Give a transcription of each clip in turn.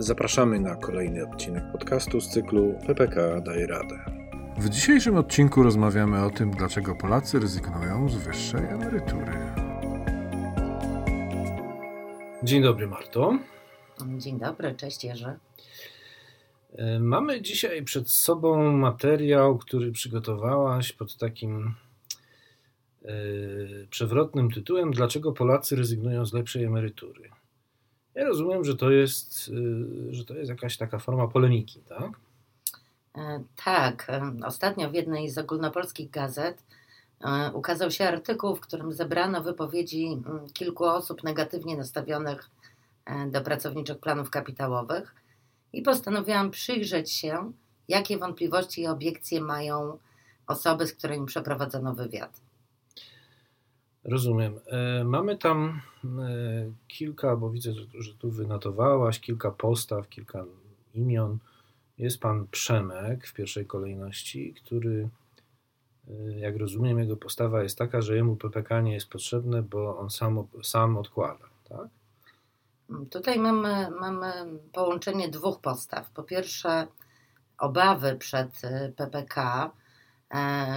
Zapraszamy na kolejny odcinek podcastu z cyklu PPK daje radę. W dzisiejszym odcinku rozmawiamy o tym, dlaczego Polacy rezygnują z wyższej emerytury. Dzień dobry, Marto. Dzień dobry, cześć Jerzy. E, mamy dzisiaj przed sobą materiał, który przygotowałaś pod takim yy, przewrotnym tytułem Dlaczego Polacy rezygnują z lepszej emerytury? Ja rozumiem, że to jest, yy, że to jest jakaś taka forma polemiki, tak? Yy, tak. Ostatnio w jednej z ogólnopolskich gazet ukazał się artykuł, w którym zebrano wypowiedzi mm, kilku osób negatywnie nastawionych do pracowniczych planów kapitałowych i postanowiłam przyjrzeć się, jakie wątpliwości i obiekcje mają osoby, z którymi przeprowadzono wywiad. Rozumiem. E, mamy tam e, kilka, bo widzę, że tu wynotowałaś kilka postaw, kilka imion. Jest pan Przemek w pierwszej kolejności, który, e, jak rozumiem, jego postawa jest taka, że jemu PPK nie jest potrzebne, bo on sam, sam odkłada, tak? Tutaj mamy, mamy połączenie dwóch postaw. Po pierwsze, obawy przed PPK,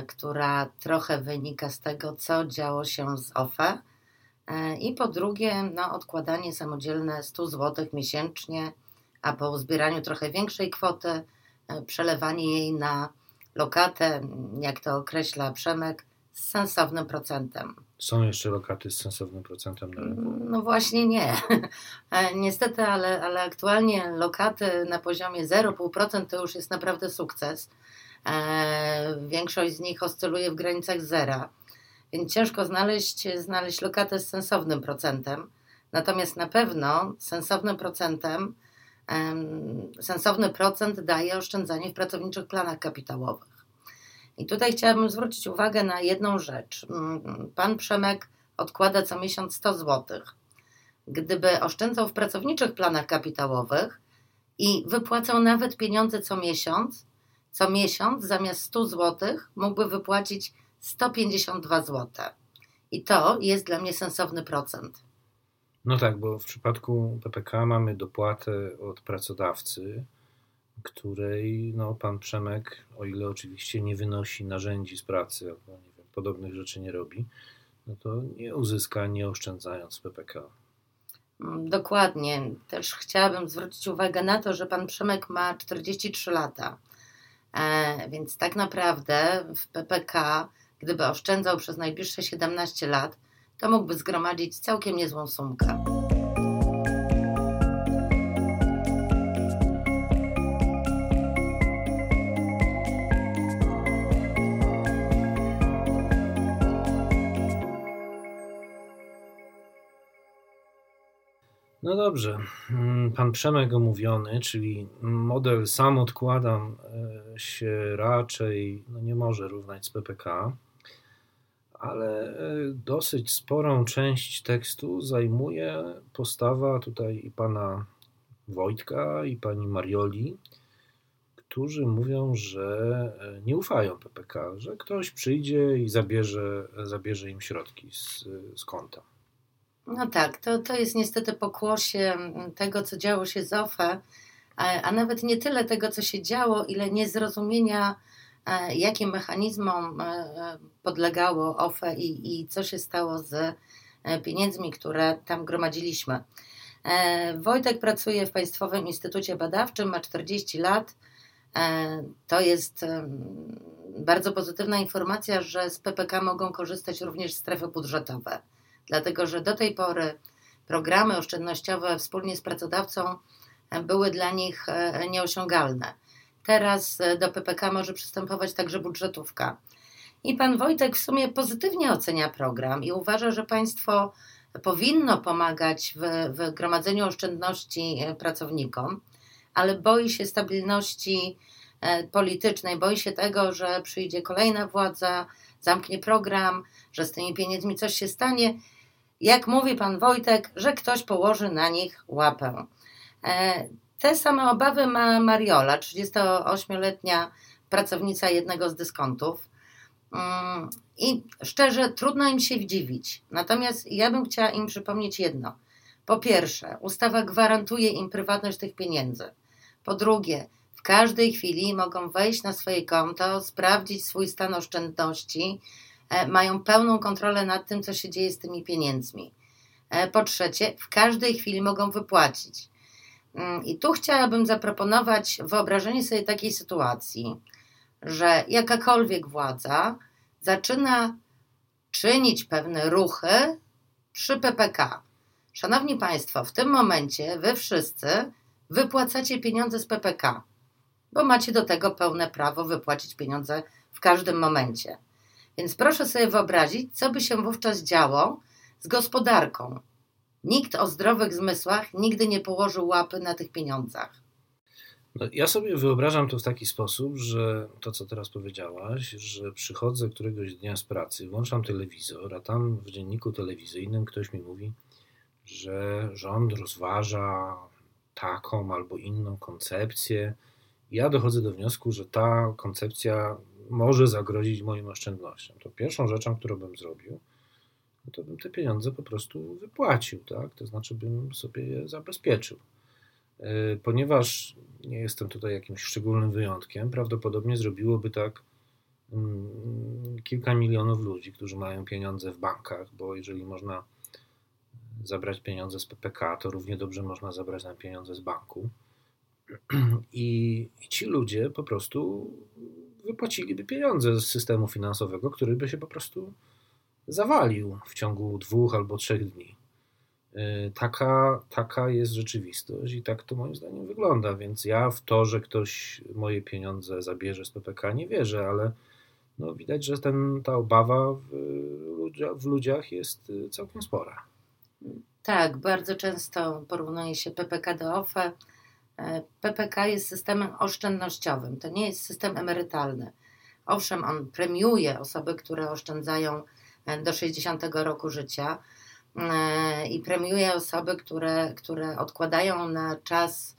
która trochę wynika z tego, co działo się z OFE. E, I po drugie, no, odkładanie samodzielne 100 zł miesięcznie, a po uzbieraniu trochę większej kwoty, e, przelewanie jej na lokatę, jak to określa Przemek, z sensownym procentem. Są jeszcze lokaty z sensownym procentem na rynku? No właśnie nie. E, niestety, ale, ale aktualnie lokaty na poziomie 0,5% to już jest naprawdę sukces. E, większość z nich oscyluje w granicach zera, więc ciężko znaleźć, znaleźć lokatę z sensownym procentem. Natomiast na pewno sensownym procentem, sensowny procent daje oszczędzanie w pracowniczych planach kapitałowych. I tutaj chciałabym zwrócić uwagę na jedną rzecz. Pan Przemek odkłada co miesiąc 100 zł. Gdyby oszczędzał w pracowniczych planach kapitałowych i wypłacał nawet pieniądze co miesiąc, co miesiąc zamiast 100 zł mógłby wypłacić 152 zł. I to jest dla mnie sensowny procent. No tak, bo w przypadku PPK mamy dopłatę od pracodawcy, której no, pan Przemek, o ile oczywiście nie wynosi narzędzi z pracy albo nie wiem, podobnych rzeczy nie robi, no to nie uzyska nie oszczędzając PPK. Mm, dokładnie. Też chciałabym zwrócić uwagę na to, że pan Przemek ma 43 lata. E, więc tak naprawdę w PPK, gdyby oszczędzał przez najbliższe 17 lat, to mógłby zgromadzić całkiem niezłą sumkę. No dobrze. Mm, pan Przemek omówiony, czyli model sam odkładam e, się raczej no nie może równać z PPK, ale e, dosyć sporą część tekstu zajmuje postawa tutaj i pana Wojtka i pani Marioli, którzy mówią, że e, nie ufają PPK, że ktoś przyjdzie i zabierze, zabierze im środki z, z konta. No tak, to, to jest niestety pokłosie mm, tego, co działo się z OFE, a nawet nie tyle tego, co się działo, ile niezrozumienia, e, jakim mechanizmom e, e, podlegało OFE i, i co się stało z pieniędzmi, które tam gromadziliśmy. Wojtek pracuje w Państwowym Instytucie Badawczym, ma 40 lat. To jest bardzo pozytywna informacja, że z PPK mogą korzystać również strefy budżetowe dlatego że do tej pory programy oszczędnościowe wspólnie z pracodawcą były dla nich e, nieosiągalne. Teraz e, do PPK może przystępować także budżetówka. I pan Wojtek w sumie pozytywnie ocenia program i uważa, że państwo powinno pomagać w, w gromadzeniu oszczędności e, pracownikom, ale boi się stabilności politycznej, boi się tego, że przyjdzie kolejna władza, zamknie program, że z tymi pieniędzmi coś się stanie jak mówi pan Wojtek, że ktoś położy na nich łapę. E, te same obawy ma Mariola, 38-letnia pracownica jednego z dyskontów. Mm, I szczerze, trudno im się wdziwić. Natomiast ja bym chciała im przypomnieć jedno. Po pierwsze, ustawa gwarantuje im prywatność tych pieniędzy. Po drugie, w każdej chwili mogą wejść na swoje konto, sprawdzić swój stan oszczędności, mają pełną kontrolę nad tym, co się dzieje z tymi pieniędzmi. E, po trzecie, w każdej chwili mogą wypłacić. Mm, I tu chciałabym zaproponować wyobrażenie sobie takiej sytuacji, że jakakolwiek władza zaczyna czynić pewne ruchy przy PPK. Szanowni Państwo, w tym momencie Wy wszyscy wypłacacie pieniądze z PPK, bo macie do tego pełne prawo wypłacić pieniądze w każdym momencie. Więc proszę sobie wyobrazić, co by się wówczas działo z gospodarką. Nikt o zdrowych zmysłach nigdy nie położył łapy na tych pieniądzach. No, ja sobie wyobrażam to w taki sposób, że to, co teraz powiedziałaś, że przychodzę któregoś dnia z pracy, włączam telewizor, a tam w dzienniku telewizyjnym ktoś mi mówi, że rząd rozważa taką albo inną koncepcję. Ja dochodzę do wniosku, że ta koncepcja może zagrozić moim oszczędnościom. To pierwszą rzeczą, którą bym zrobił, no to bym te pieniądze po prostu wypłacił, tak? To znaczy bym sobie je zabezpieczył. E, ponieważ nie jestem tutaj jakimś szczególnym wyjątkiem, prawdopodobnie zrobiłoby tak mm, kilka milionów ludzi, którzy mają pieniądze w bankach, bo jeżeli można zabrać pieniądze z PPK, to równie dobrze można zabrać nam pieniądze z banku. I, I, ci ludzie po prostu wypłaciliby pieniądze z systemu finansowego, który by się po prostu zawalił w ciągu dwóch albo trzech dni. Y, taka, taka jest rzeczywistość i tak to moim zdaniem wygląda. Więc ja w to, że ktoś moje pieniądze zabierze z PPK, nie wierzę, ale no widać, że ten, ta obawa w, w ludziach jest y, całkiem spora. Tak, bardzo często porównuje się PPK do OFE. PPK jest systemem oszczędnościowym, to nie jest system emerytalny. Owszem, on premiuje osoby, które oszczędzają e, do 60 roku życia, E, i premiuje osoby, które, które odkładają na czas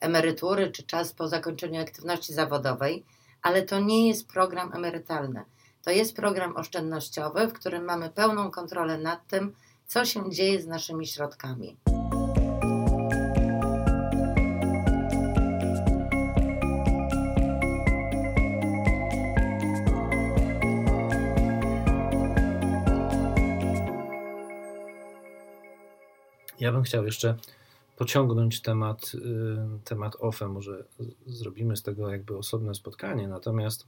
emerytury czy czas po zakończeniu aktywności zawodowej, ale to nie jest program emerytalny. To jest program oszczędnościowy, w którym mamy pełną kontrolę nad tym, co się dzieje z naszymi środkami. Ja bym chciał jeszcze pociągnąć temat, y, temat OFE. Może zrobimy z tego jakby osobne spotkanie, natomiast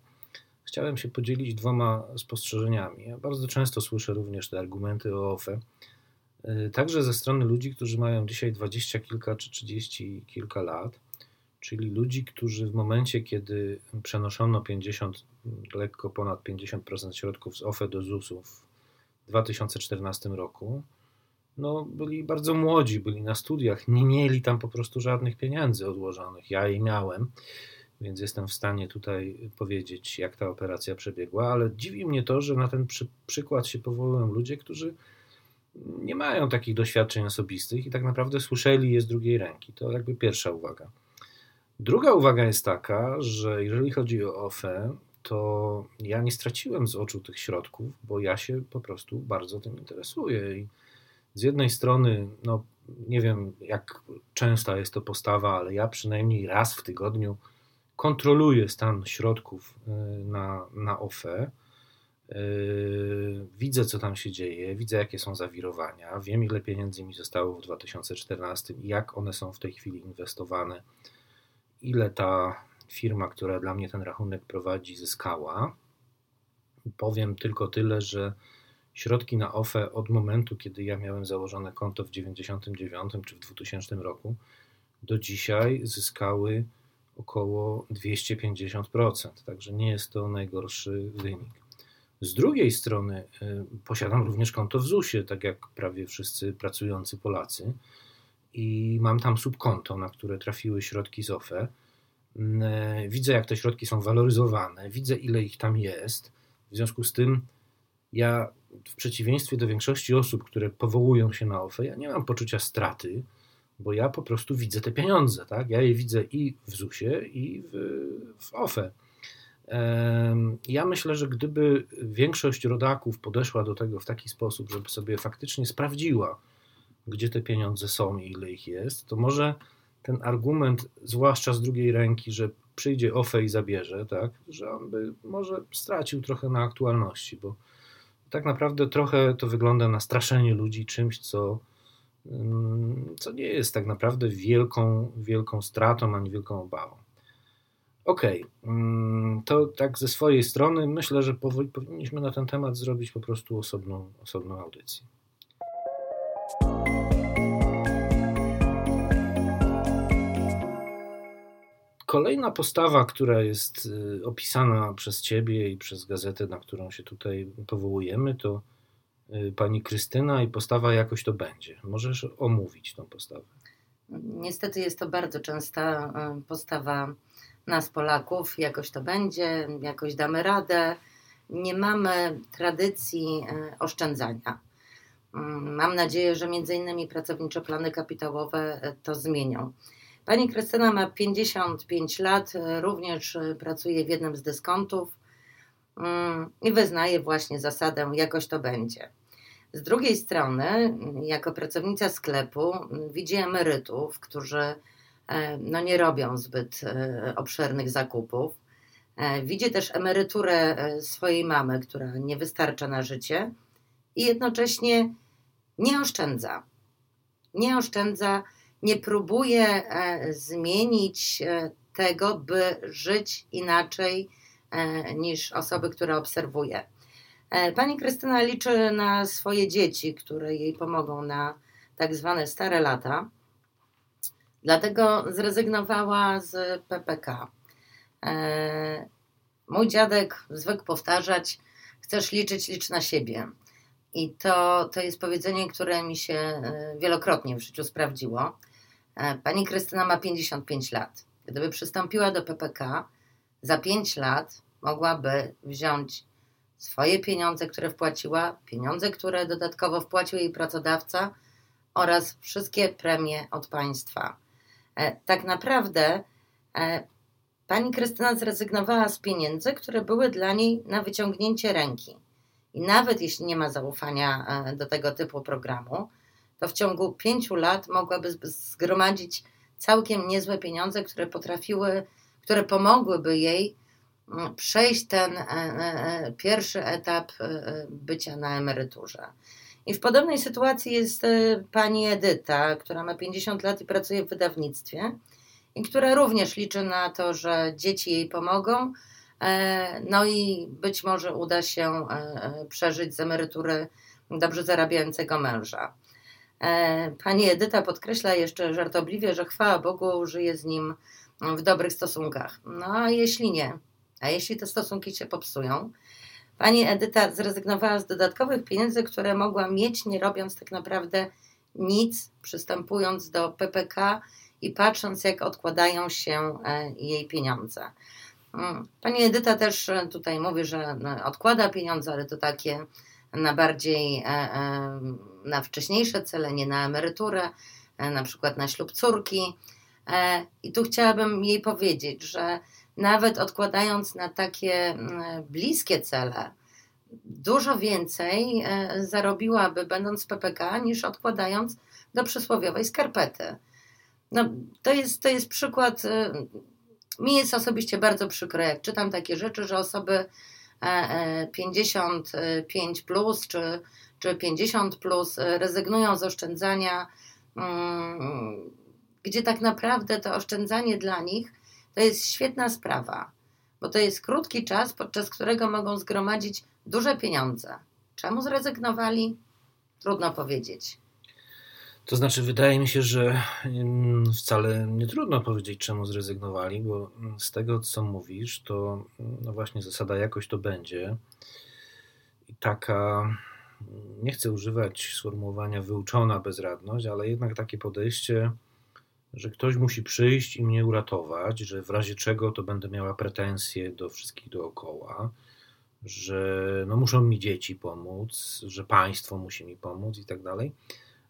chciałem się podzielić dwoma spostrzeżeniami. Ja bardzo często słyszę również te argumenty o OFE, y, także ze strony ludzi, którzy mają dzisiaj dwadzieścia kilka czy trzydzieści kilka lat, czyli ludzi, którzy w momencie, kiedy przenoszono 50, lekko ponad 50% środków z OFE do ZUS-u w 2014 roku, no, byli bardzo młodzi, byli na studiach, nie mieli tam po prostu żadnych pieniędzy odłożonych. Ja je miałem, więc jestem w stanie tutaj powiedzieć, jak ta operacja przebiegła, ale dziwi mnie to, że na ten przy, przykład się powołują ludzie, którzy nie mają takich doświadczeń osobistych i tak naprawdę słyszeli je z drugiej ręki. To jakby pierwsza uwaga. Druga uwaga jest taka, że jeżeli chodzi o OFE, to ja nie straciłem z oczu tych środków, bo ja się po prostu bardzo tym interesuję i z jednej strony, no nie wiem jak częsta jest to postawa, ale ja przynajmniej raz w tygodniu kontroluję stan środków y, na, na OFE. Y, widzę, co tam się dzieje, widzę, jakie są zawirowania, wiem, ile pieniędzy mi zostało w 2014 i jak one są w tej chwili inwestowane, ile ta firma, która dla mnie ten rachunek prowadzi, zyskała. Powiem tylko tyle, że środki na OFE od momentu, kiedy ja miałem założone konto w 99 czy w 2000 roku, do dzisiaj zyskały około 250%, także nie jest to najgorszy wynik. Z drugiej strony y, posiadam również konto w ZUS-ie, tak jak prawie wszyscy pracujący Polacy i mam tam subkonto, na które trafiły środki z OFE. Y, widzę, jak te środki są waloryzowane, widzę, ile ich tam jest. W związku z tym ja w przeciwieństwie do większości osób, które powołują się na OFE, ja nie mam poczucia straty, bo ja po prostu widzę te pieniądze. Tak? Ja je widzę i w ZUS-ie, i w, w OFE. Ja myślę, że gdyby większość rodaków podeszła do tego w taki sposób, żeby sobie faktycznie sprawdziła, gdzie te pieniądze są i ile ich jest, to może ten argument, zwłaszcza z drugiej ręki, że przyjdzie OFE i zabierze, tak, że on by może stracił trochę na aktualności, bo tak naprawdę trochę to wygląda na straszenie ludzi czymś, co, co nie jest tak naprawdę wielką, wielką stratą ani wielką obawą. Okej, okay. to tak ze swojej strony myślę, że powinniśmy na ten temat zrobić po prostu osobną, osobną audycję. Kolejna postawa, która jest y, opisana przez Ciebie i przez gazetę, na którą się tutaj powołujemy, to y, pani Krystyna i postawa jakoś to będzie. Możesz omówić tą postawę. Niestety jest to bardzo częsta y, postawa nas, Polaków. Jakoś to będzie, jakoś damy radę. Nie mamy tradycji oszczędzania. Mm, mam nadzieję, że między innymi pracownicze plany kapitałowe to zmienią. Pani Krystyna ma 55 lat, również pracuje w jednym z dyskontów mm, i wyznaje właśnie zasadę jakoś to będzie. Z drugiej strony, jako pracownica sklepu, widzi emerytów, którzy e, no, nie robią zbyt e, obszernych zakupów. E, widzi też emeryturę swojej mamy, która nie wystarcza na życie i jednocześnie nie oszczędza. Nie oszczędza nie próbuje e, zmienić e, tego, by żyć inaczej e, niż osoby, które obserwuje. Pani Krystyna liczy na swoje dzieci, które jej pomogą na tak zwane stare lata. Dlatego zrezygnowała z PPK. Mój dziadek zwykł powtarzać: Chcesz liczyć, licz na siebie. I to, to jest powiedzenie, które mi się wielokrotnie w życiu sprawdziło. E, pani Krystyna ma 55 lat. Gdyby przystąpiła do PPK, za 5 lat mogłaby wziąć swoje pieniądze, które wpłaciła, pieniądze, które dodatkowo wpłacił jej pracodawca oraz wszystkie premie od państwa. E, tak naprawdę e, pani Krystyna zrezygnowała z pieniędzy, które były dla niej na wyciągnięcie ręki. I nawet jeśli nie ma zaufania do tego typu programu, to w ciągu pięciu lat mogłaby zgromadzić całkiem niezłe pieniądze, które potrafiły, które pomogłyby jej mm, przejść ten e, e, e, pierwszy etap bycia na emeryturze. I w podobnej sytuacji jest pani Edyta, która ma 50 lat i pracuje w wydawnictwie i która również liczy na to, że dzieci jej pomogą. No i być może uda się przeżyć z emerytury dobrze zarabiającego męża. E, pani Edyta podkreśla jeszcze żartobliwie, że chwała Bogu żyje z nim w dobrych stosunkach. No a jeśli nie, a jeśli te stosunki się popsują, pani Edyta zrezygnowała z dodatkowych pieniędzy, które mogła mieć, nie robiąc tak naprawdę nic, przystępując do PPK i patrząc, jak odkładają się e, jej pieniądze. Mm, pani Edyta też tutaj mówi, że no, odkłada pieniądze, ale to takie na bardziej e, e, na wcześniejsze cele, nie na emeryturę, e, na przykład na ślub córki. I tu chciałabym jej powiedzieć, że nawet odkładając na takie bliskie cele, dużo więcej zarobiłaby, będąc w PPK, niż odkładając do przysłowiowej skarpety. No, to, jest, to jest przykład. Mi jest osobiście bardzo przykro, jak czytam takie rzeczy, że osoby 55 e, plus czy, czy 50 plus e, rezygnują z oszczędzania, mm, gdzie tak naprawdę to oszczędzanie dla nich to jest świetna sprawa, bo to jest krótki czas, podczas którego mogą zgromadzić duże pieniądze. Czemu zrezygnowali? Trudno powiedzieć. To znaczy, wydaje mi się, że mm, wcale nie trudno powiedzieć, czemu zrezygnowali, bo mm, z tego, co mówisz, to mm, no właśnie zasada jakoś to będzie. I taka, nie chcę używać sformułowania wyuczona bezradność, ale jednak takie podejście, że ktoś musi przyjść i mnie uratować, że w razie czego to będę miała pretensje do wszystkich dookoła, że no muszą mi dzieci pomóc, że państwo musi mi pomóc i tak dalej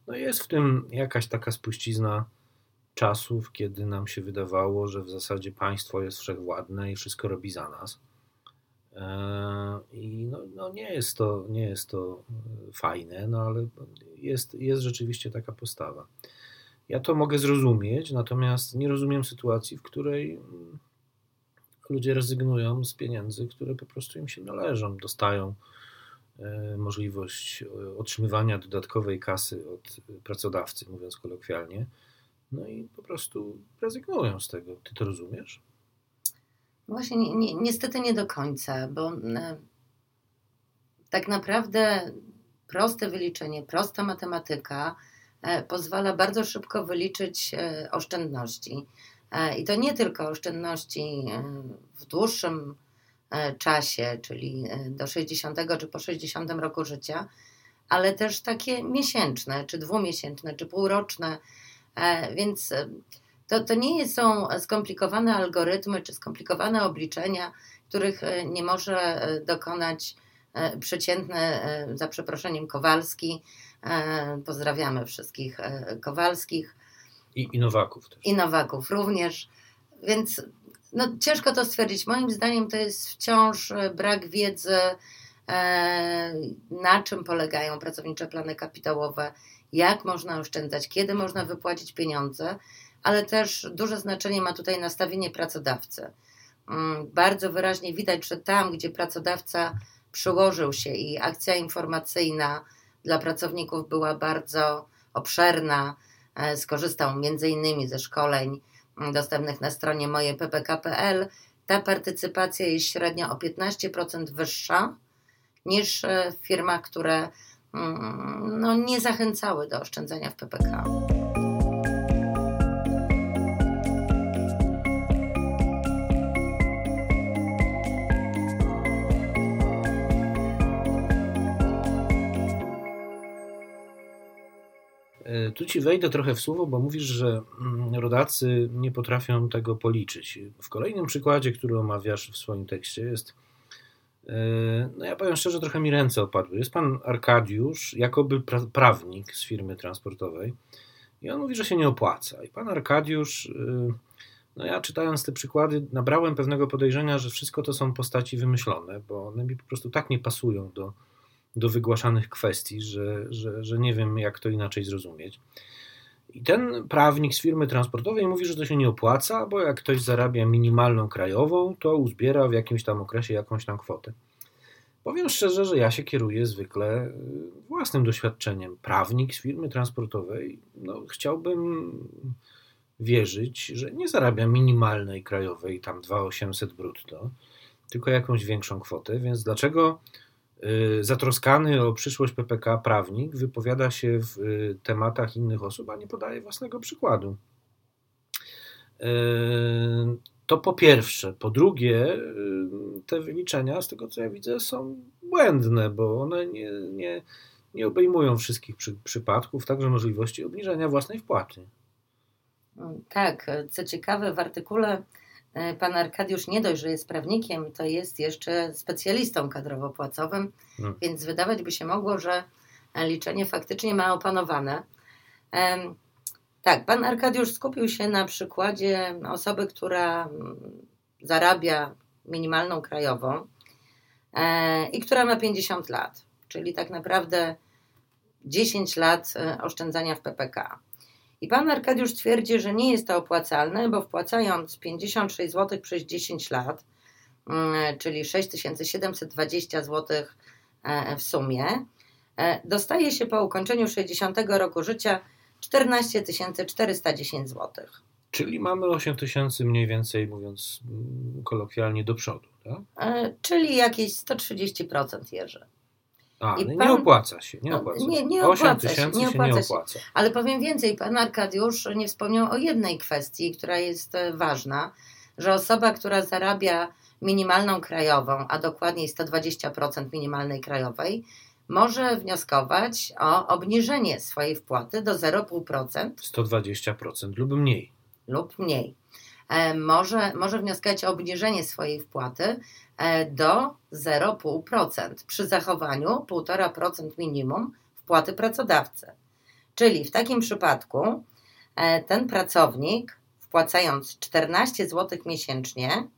no jest w tym jakaś taka spuścizna czasów, kiedy nam się wydawało, że w zasadzie państwo jest wszechwładne i wszystko robi za nas. I no, no, nie, jest to, nie jest to fajne, no ale jest, jest rzeczywiście taka postawa. Ja to mogę zrozumieć, natomiast nie rozumiem sytuacji, w której ludzie rezygnują z pieniędzy, które po prostu im się należą. Dostają e, możliwość otrzymywania dodatkowej kasy od pracodawcy, mówiąc kolokwialnie, no i po prostu rezygnują z tego. Ty to rozumiesz? Właśnie ni ni niestety nie do końca, bo e, tak naprawdę proste wyliczenie, prosta matematyka e, pozwala bardzo szybko wyliczyć e, oszczędności. I to nie tylko oszczędności w dłuższym czasie, czyli do 60 czy po 60 roku życia, ale też takie miesięczne, czy dwumiesięczne, czy półroczne. Więc to, to nie są skomplikowane algorytmy czy skomplikowane obliczenia, których e, nie może e, dokonać e, przeciętny, za przeproszeniem, Kowalski. Pozdrawiamy wszystkich Kowalskich. I, i Nowaków też. I Nowaków również. Więc no, ciężko to stwierdzić. Moim zdaniem to jest wciąż brak wiedzy, na czym polegają pracownicze plany kapitałowe, jak można oszczędzać, kiedy można wypłacić pieniądze ale też duże znaczenie ma tutaj nastawienie pracodawcy. Mm, bardzo wyraźnie widać, że tam, gdzie pracodawca przyłożył się i akcja informacyjna dla pracowników była bardzo obszerna, e, skorzystał między innymi ze szkoleń dostępnych na stronie mojeppk.pl, ta partycypacja jest średnio o 15% wyższa niż e, w firmach, które mm, no, nie zachęcały do oszczędzania w PPK. Tu ci wejdę trochę w słowo, bo mówisz, że mm, rodacy nie potrafią tego policzyć. W kolejnym przykładzie, który omawiasz w swoim tekście, jest. E, no ja powiem szczerze, trochę mi ręce opadły. Jest pan Arkadiusz, jakoby pra prawnik z firmy transportowej, i on mówi, że się nie opłaca. I pan Arkadiusz, e, no ja czytając te przykłady, nabrałem pewnego podejrzenia, że wszystko to są postaci wymyślone, bo one mi po prostu tak nie pasują do, do wygłaszanych kwestii, że, że, że nie wiem, jak to inaczej zrozumieć. I ten prawnik z firmy transportowej mówi, że to się nie opłaca, bo jak ktoś zarabia minimalną krajową, to uzbiera w jakimś tam okresie jakąś tam kwotę. Powiem szczerze, że ja się kieruję zwykle y, własnym doświadczeniem. Prawnik z firmy transportowej, no, chciałbym wierzyć, że nie zarabia minimalnej krajowej, tam 2800 brutto, tylko jakąś większą kwotę, więc dlaczego zatroskany o przyszłość PPK prawnik wypowiada się w y, tematach innych osób, a nie podaje własnego przykładu. Y, to po pierwsze. Po drugie, te wyliczenia, z tego co ja widzę, są błędne, bo one nie, nie, nie obejmują wszystkich przy, przypadków, także możliwości obniżenia własnej wpłaty. Tak, co ciekawe, w artykule pan Arkadiusz nie dość, że jest prawnikiem, to jest jeszcze specjalistą kadrowo-płacowym, hmm. więc wydawać by się mogło, że liczenie faktycznie ma opanowane. Tak, pan Arkadiusz skupił się na przykładzie osoby, która mm, zarabia minimalną krajową e, i która ma 50 lat, czyli tak naprawdę 10 lat e, oszczędzania w PPK. I pan Arkadiusz twierdzi, że nie jest to opłacalne, bo wpłacając 56 zł przez 10 lat, mm, czyli 6720 zł e, w sumie, e, dostaje się po ukończeniu 60 roku życia 14 410 zł. Czyli mamy 8 tysięcy mniej więcej, mówiąc mm, kolokwialnie, do przodu. Tak? E, czyli jakieś 130% Jerzy. A, I pan, nie opłaca się, nie opłaca. Nie, nie 8 opłaca się, nie opłaca, nie opłaca. Ale powiem więcej, pan Arkadiusz nie wspomniał o jednej kwestii, która jest e, ważna, że osoba, która zarabia minimalną krajową, a dokładniej 120% minimalnej krajowej, może wnioskować o obniżenie swojej wpłaty do 0,5%. 120% lub mniej. Lub mniej. E, może, może wnioskować o obniżenie swojej wpłaty e, do 0,5% przy zachowaniu 1,5% minimum wpłaty pracodawcy. Czyli w takim przypadku e, ten pracownik wpłacając 14 zł miesięcznie,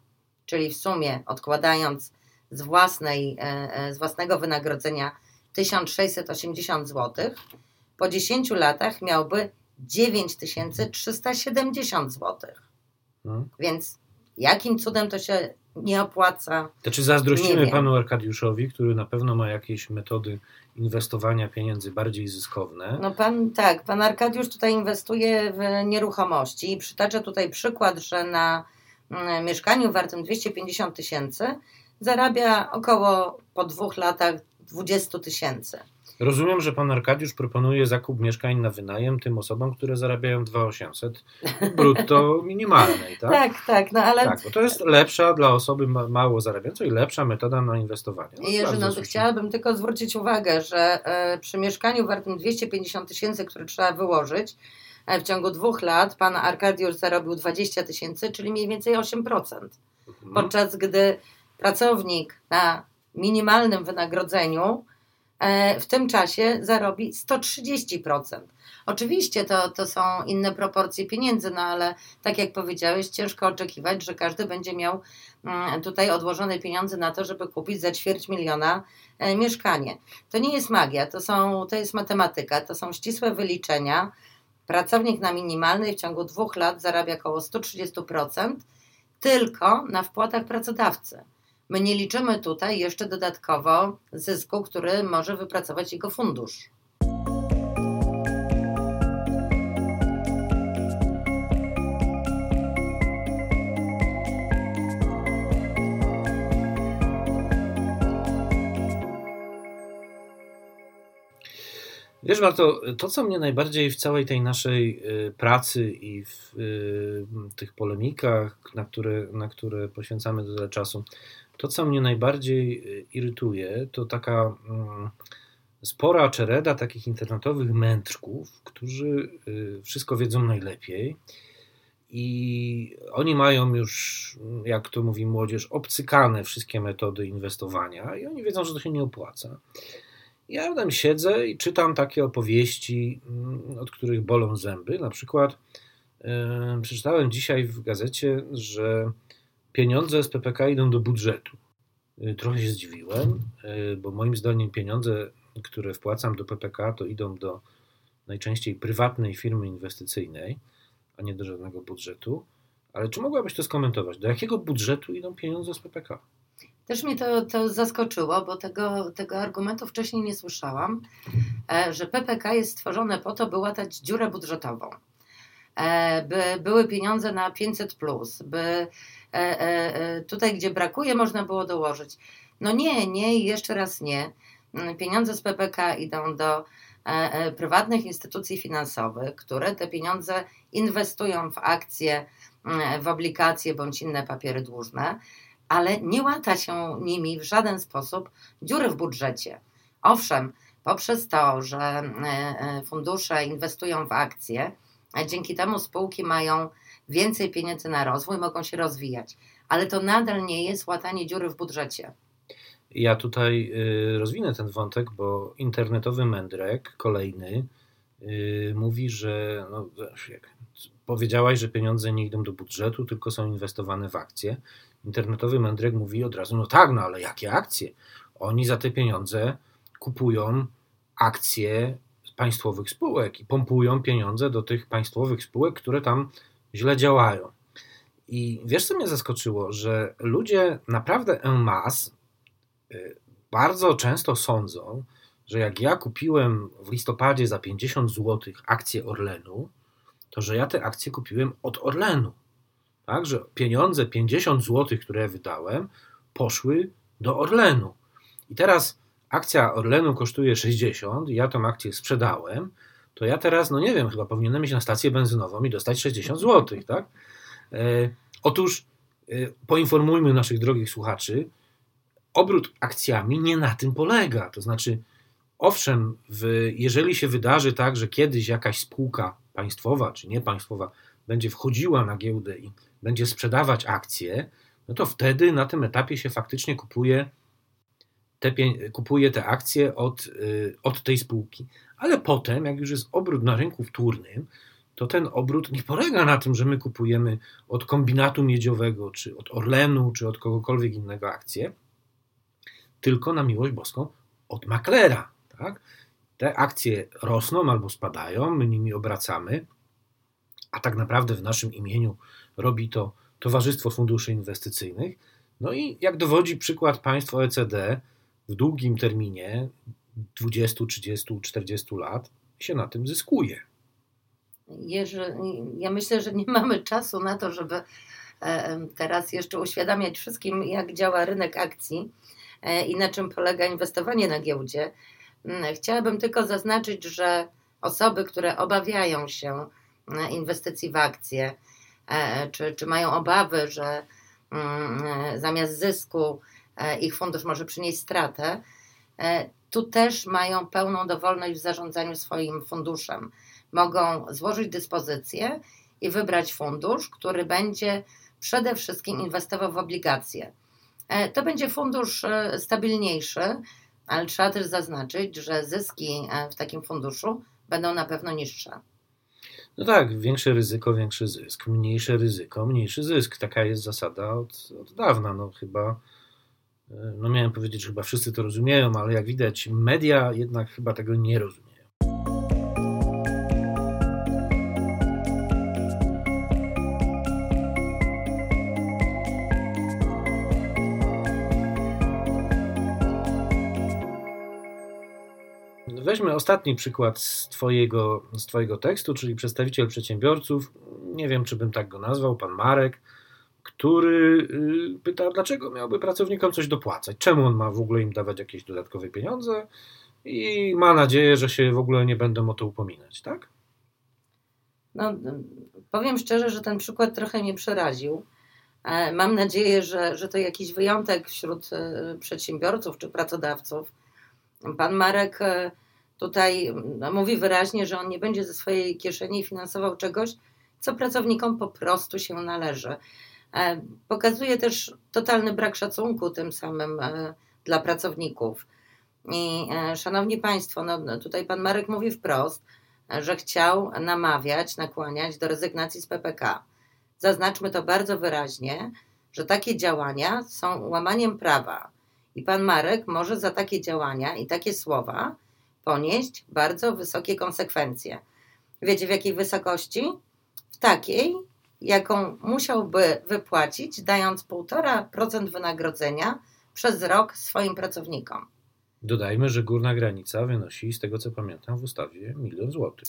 czyli w sumie odkładając z, własnej, z własnego wynagrodzenia 1680 zł, po 10 latach miałby 9370 zł. Hmm. Więc jakim cudem to się nie opłaca? To czy zazdrościmy panu Arkadiuszowi, który na pewno ma jakieś metody inwestowania pieniędzy bardziej zyskowne? No pan, tak, pan Arkadiusz tutaj inwestuje w nieruchomości i przytacza tutaj przykład, że na mm, mieszkaniu wartym 250 tysięcy zarabia około po dwóch latach 20 tysięcy. Rozumiem, że pan Arkadiusz proponuje zakup mieszkań na wynajem tym osobom, które zarabiają 2800 brutto minimalnej, tak? tak, tak, no ale... Tak, bo to jest lepsza dla osoby mało zarabiającej, lepsza metoda na inwestowanie. No, Jerzy, no to chciałabym tylko zwrócić uwagę, że e, przy mieszkaniu wartym 250 tysięcy, które trzeba wyłożyć, e, w ciągu dwóch lat pan Arkadiusz zarobił 20 tysięcy, czyli mniej więcej 8%. Mhm. Podczas gdy pracownik na minimalnym wynagrodzeniu w tym czasie zarobi 130%. Oczywiście to, to są inne proporcje pieniędzy, no ale tak jak powiedziałeś, ciężko oczekiwać, że każdy będzie miał mm, tutaj odłożone pieniądze na to, żeby kupić za ćwierć miliona e, mieszkanie. To nie jest magia, to, są, to jest matematyka, to są ścisłe wyliczenia. Pracownik na minimalnej w ciągu dwóch lat zarabia około 130% tylko na wpłatach pracodawcy. My nie liczymy tutaj jeszcze dodatkowo zysku, który może wypracować jego fundusz. Wiesz, Marto, to co mnie najbardziej w całej tej naszej y, pracy i w y, tych polemikach, na które, na które poświęcamy tyle czasu, to, co mnie najbardziej y, irytuje, to taka mm, spora czereda takich internetowych mędrków, którzy y, wszystko wiedzą najlepiej. I oni mają już, jak to mówi młodzież, obcykane wszystkie metody inwestowania, i oni wiedzą, że to się nie opłaca. Ja tam siedzę i czytam takie opowieści, mm, od których bolą zęby. Na przykład yy, przeczytałem dzisiaj w gazecie, że pieniądze z PPK idą do budżetu. Y, trochę się zdziwiłem, y, bo moim zdaniem pieniądze, które wpłacam do PPK, to idą do najczęściej prywatnej firmy inwestycyjnej, a nie do żadnego budżetu. Ale czy mogłabyś to skomentować? Do jakiego budżetu idą pieniądze z PPK? Też mnie to, to zaskoczyło, bo tego, tego argumentu wcześniej nie słyszałam, e, że PPK jest stworzone po to, by łatać dziurę budżetową. E, by były pieniądze na 500, by e, tutaj, gdzie brakuje, można było dołożyć. No nie, nie i jeszcze raz nie. Mm, pieniądze z PPK idą do prywatnych instytucji finansowych, które te pieniądze inwestują w akcje, mm, w obligacje bądź inne papiery dłużne ale nie łata się nimi w żaden sposób dziury w budżecie. Owszem, poprzez to, że e, e, fundusze inwestują w akcje, dzięki temu spółki mają więcej pieniędzy na rozwój, mogą się rozwijać, ale to nadal nie jest łatanie dziury w budżecie. Ja tutaj y, rozwinę ten wątek, bo internetowy mędrek, kolejny, y, mówi, że no, powiedziałaś, że pieniądze nie idą do budżetu, tylko są inwestowane w akcje internetowy mędrek mówi od razu, no tak, no ale jakie akcje? Oni za te pieniądze kupują akcje państwowych spółek i pompują pieniądze do tych państwowych spółek, które tam źle działają. I wiesz, co mnie zaskoczyło, że ludzie naprawdę en masse y, bardzo często sądzą, że jak ja kupiłem w listopadzie za 50 zł akcję Orlenu, to że ja te akcje kupiłem od Orlenu. Tak, że pieniądze, 50 zł, które wydałem, poszły do Orlenu. I teraz akcja Orlenu kosztuje 60, ja tą akcję sprzedałem, to ja teraz, no nie wiem, chyba powinienem iść na stację benzynową i dostać 60 zł, tak? E, otóż e, poinformujmy naszych drogich słuchaczy, obrót akcjami nie na tym polega. To znaczy, owszem, w, jeżeli się wydarzy tak, że kiedyś jakaś spółka państwowa czy niepaństwowa będzie wchodziła na giełdę i będzie sprzedawać akcje, no to wtedy na tym etapie się faktycznie kupuje te, kupuje te akcje od, y, od tej spółki. Ale potem, jak już jest obrót na rynku wtórnym, to ten obrót nie polega na tym, że my kupujemy od kombinatu miedziowego, czy od Orlenu, czy od kogokolwiek innego akcje, tylko na miłość boską od maklera. Tak? Te akcje rosną albo spadają, my nimi obracamy, a tak naprawdę w naszym imieniu robi to Towarzystwo Funduszy Inwestycyjnych. No i jak dowodzi przykład państw OECD, w długim terminie 20, 30, 40 lat się na tym zyskuje. Ja myślę, że nie mamy czasu na to, żeby e, teraz jeszcze uświadamiać wszystkim, jak działa rynek akcji e, i na czym polega inwestowanie na giełdzie. Mm, chciałabym tylko zaznaczyć, że osoby, które obawiają się e, inwestycji w akcje, czy, czy mają obawy, że mm, zamiast zysku ich fundusz może przynieść stratę, tu też mają pełną dowolność w zarządzaniu swoim funduszem mogą złożyć dyspozycję i wybrać fundusz, który będzie przede wszystkim inwestował w obligacje. E, to będzie fundusz e, stabilniejszy, ale trzeba też zaznaczyć, że zyski e, w takim funduszu będą na pewno niższe. No tak, większe ryzyko, większy zysk, mniejsze ryzyko, mniejszy zysk. Taka jest zasada od, od dawna. No chyba, no miałem powiedzieć, że chyba wszyscy to rozumieją, ale jak widać, media jednak chyba tego nie rozumieją. Weźmy ostatni przykład z twojego, z twojego tekstu, czyli przedstawiciel przedsiębiorców. Nie wiem, czy bym tak go nazwał, pan Marek, który y, pyta, dlaczego miałby pracownikom coś dopłacać, czemu on ma w ogóle im dawać jakieś dodatkowe pieniądze i ma nadzieję, że się w ogóle nie będą o to upominać, tak? No, powiem szczerze, że ten przykład trochę mnie przeraził. E, mam nadzieję, że, że to jakiś wyjątek wśród e, przedsiębiorców czy pracodawców. Pan Marek e, tutaj no, mówi wyraźnie, że on nie będzie ze swojej kieszeni finansował czegoś, co pracownikom po prostu się należy. E, pokazuje też totalny brak szacunku tym samym e, dla pracowników. I e, szanowni Państwo, no, no tutaj pan Marek mówi wprost, że chciał namawiać, nakłaniać do rezygnacji z PPK. Zaznaczmy to bardzo wyraźnie, że takie działania są łamaniem prawa. I pan Marek może za takie działania i takie słowa ponieść bardzo wysokie konsekwencje. Wiecie w jakiej wysokości? W takiej, jaką musiałby wypłacić, dając 1,5% wynagrodzenia przez rok swoim pracownikom. Dodajmy, że górna granica wynosi, z tego co pamiętam, w ustawie milion złotych.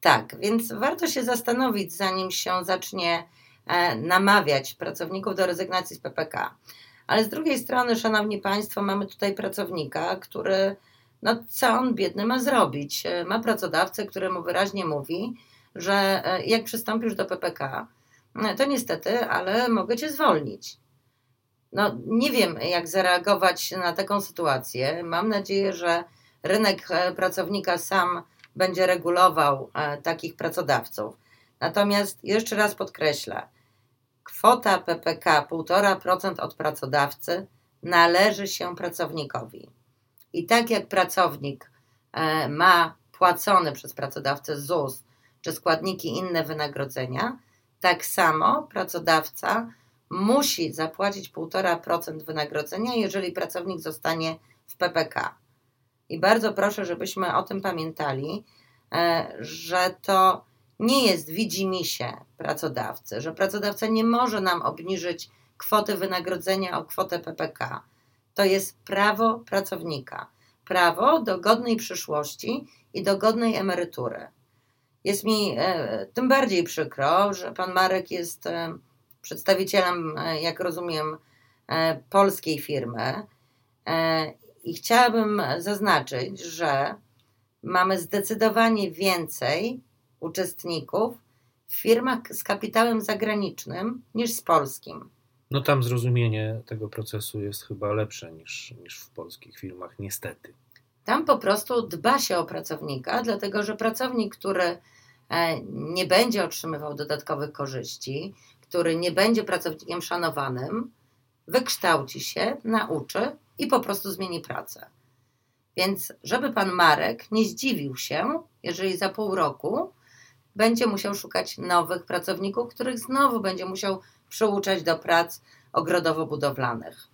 Tak, więc warto się zastanowić, zanim się zacznie e, namawiać pracowników do rezygnacji z PPK. Ale z drugiej strony, Szanowni Państwo, mamy tutaj pracownika, który no co on biedny ma zrobić? E, ma pracodawcę, który mu wyraźnie mówi, że e, jak przystąpisz do PPK, e, to niestety, ale mogę cię zwolnić. No, nie wiem, jak zareagować na taką sytuację. Mam nadzieję, że rynek pracownika sam będzie regulował takich pracodawców. Natomiast jeszcze raz podkreślę, kwota PPK 1,5% od pracodawcy należy się pracownikowi. I tak jak pracownik e, ma płacone przez pracodawcę ZUS czy składniki inne wynagrodzenia, tak samo pracodawca musi zapłacić 1,5% wynagrodzenia, jeżeli pracownik zostanie w PPK. I bardzo proszę, żebyśmy o tym pamiętali, e, że to nie jest widzimisię pracodawcy, że pracodawca nie może nam obniżyć kwoty wynagrodzenia o kwotę PPK to jest prawo pracownika. Prawo do godnej przyszłości i do godnej emerytury. Jest mi e, tym bardziej przykro, że pan Marek jest e, przedstawicielem, e, jak rozumiem, polskiej firmy. I chciałabym zaznaczyć, że mamy zdecydowanie więcej uczestników w firmach z kapitałem zagranicznym niż z polskim. No tam zrozumienie tego procesu jest chyba lepsze niż, niż w polskich firmach, niestety. Tam po prostu dba się o pracownika, dlatego że pracownik, który e, nie będzie otrzymywał dodatkowych korzyści, który nie będzie pracownikiem szanowanym, wykształci się, nauczy i po prostu zmieni pracę. Więc, żeby pan Marek nie zdziwił się, jeżeli za pół roku będzie musiał szukać nowych pracowników, których znowu będzie musiał przyuczać do prac ogrodowo-budowlanych.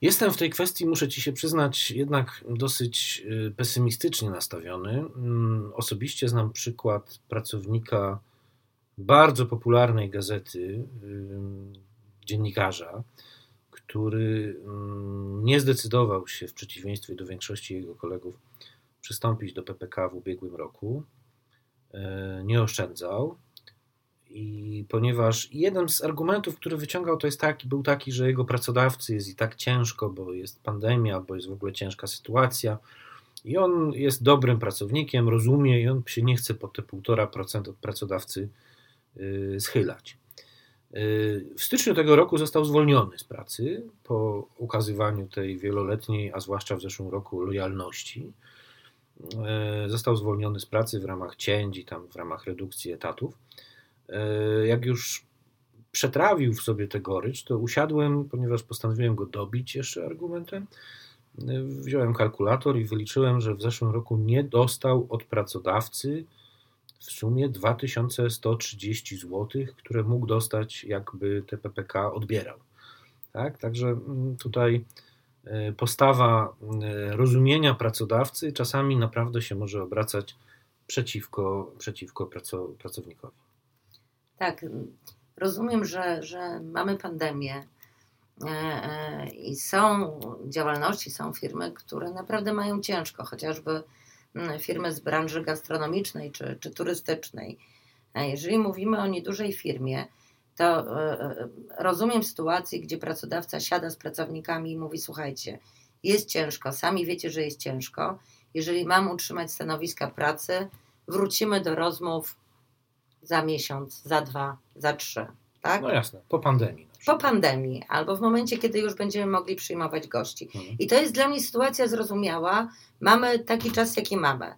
Jestem w tej kwestii, muszę Ci się przyznać, jednak dosyć y, pesymistycznie nastawiony. Mm, osobiście znam przykład pracownika bardzo popularnej gazety, y, dziennikarza, który mm, nie zdecydował się, w przeciwieństwie do większości jego kolegów, przystąpić do PPK w ubiegłym roku. E, nie oszczędzał. I ponieważ jeden z argumentów, który wyciągał, to jest taki, był taki, że jego pracodawcy jest i tak ciężko, bo jest pandemia, bo jest w ogóle ciężka sytuacja. I on jest dobrym pracownikiem, rozumie i on się nie chce po te 1,5% od pracodawcy y, schylać. Y, w styczniu tego roku został zwolniony z pracy po ukazywaniu tej wieloletniej, a zwłaszcza w zeszłym roku, lojalności. Y, został zwolniony z pracy w ramach cięć i tam w ramach redukcji etatów. Y, jak już przetrawił w sobie tę gorycz, to usiadłem, ponieważ postanowiłem go dobić jeszcze argumentem. Wziąłem kalkulator i wyliczyłem, że w zeszłym roku nie dostał od pracodawcy w sumie 2130 zł, które mógł dostać, jakby TPPK odbierał. Tak? Także mm, tutaj e, postawa e, rozumienia pracodawcy czasami naprawdę się może obracać przeciwko, przeciwko pracownikowi. Tak, rozumiem, że, że mamy pandemię e, i są działalności, są firmy, które naprawdę mają ciężko, chociażby Mm, firmy z branży gastronomicznej czy, czy turystycznej. Jeżeli mówimy o niedużej firmie, to e, e, rozumiem sytuację, gdzie pracodawca siada z pracownikami i mówi: Słuchajcie, jest ciężko, sami wiecie, że jest ciężko. Jeżeli mam utrzymać stanowiska pracy, wrócimy do rozmów za miesiąc, za dwa, za trzy. Tak? No jasne, po pandemii. Po pandemii, albo w momencie, kiedy już będziemy mogli przyjmować gości. Mhm. I to jest dla mnie sytuacja zrozumiała. Mamy taki czas, jaki mamy.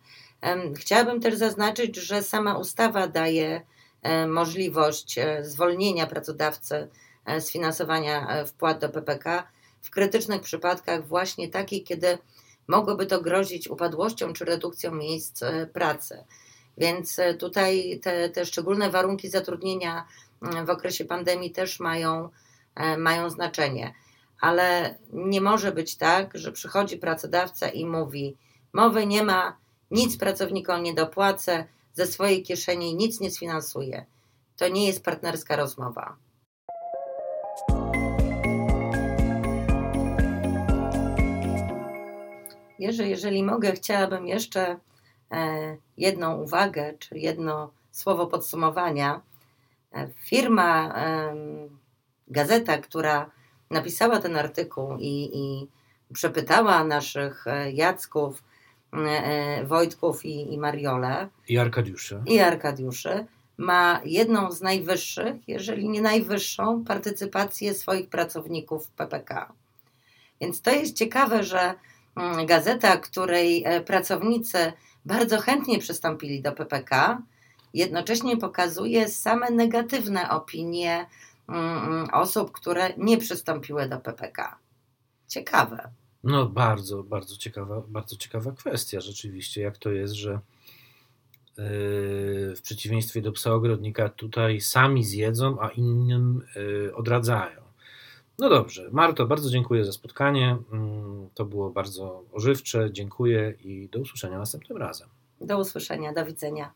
Chciałabym też zaznaczyć, że sama ustawa daje e, możliwość e, zwolnienia pracodawcy e, z finansowania wpłat do PPK w krytycznych przypadkach, właśnie takich, kiedy mogłoby to grozić upadłością czy redukcją miejsc pracy. Więc tutaj te, te szczególne warunki zatrudnienia w okresie pandemii też mają, e, mają znaczenie. Ale nie może być tak, że przychodzi pracodawca i mówi: Mowy nie ma, nic pracownikom nie dopłacę, ze swojej kieszeni nic nie sfinansuję. To nie jest partnerska rozmowa. Jeżeli, jeżeli mogę, chciałabym jeszcze e, jedną uwagę, czy jedno słowo podsumowania firma, gazeta, która napisała ten artykuł i, i przepytała naszych e, Jacków, e, e, Wojtków i, i Mariole. I Arkadiuszy. I Arkadiuszy. Ma jedną z najwyższych, jeżeli nie najwyższą, partycypację swoich pracowników w PPK. Więc to jest ciekawe, że mm, gazeta, której pracownicy bardzo chętnie przystąpili do PPK, jednocześnie pokazuje same negatywne opinie mm, mm, osób, które nie przystąpiły do PPK. Ciekawe. No bardzo, bardzo ciekawa, bardzo ciekawa kwestia rzeczywiście, jak to jest, że yy, w przeciwieństwie do psa ogrodnika tutaj sami zjedzą, a innym yy, odradzają. No dobrze, Marto, bardzo dziękuję za spotkanie. Mm, to było bardzo ożywcze. Dziękuję i do usłyszenia następnym razem. Do usłyszenia, do widzenia.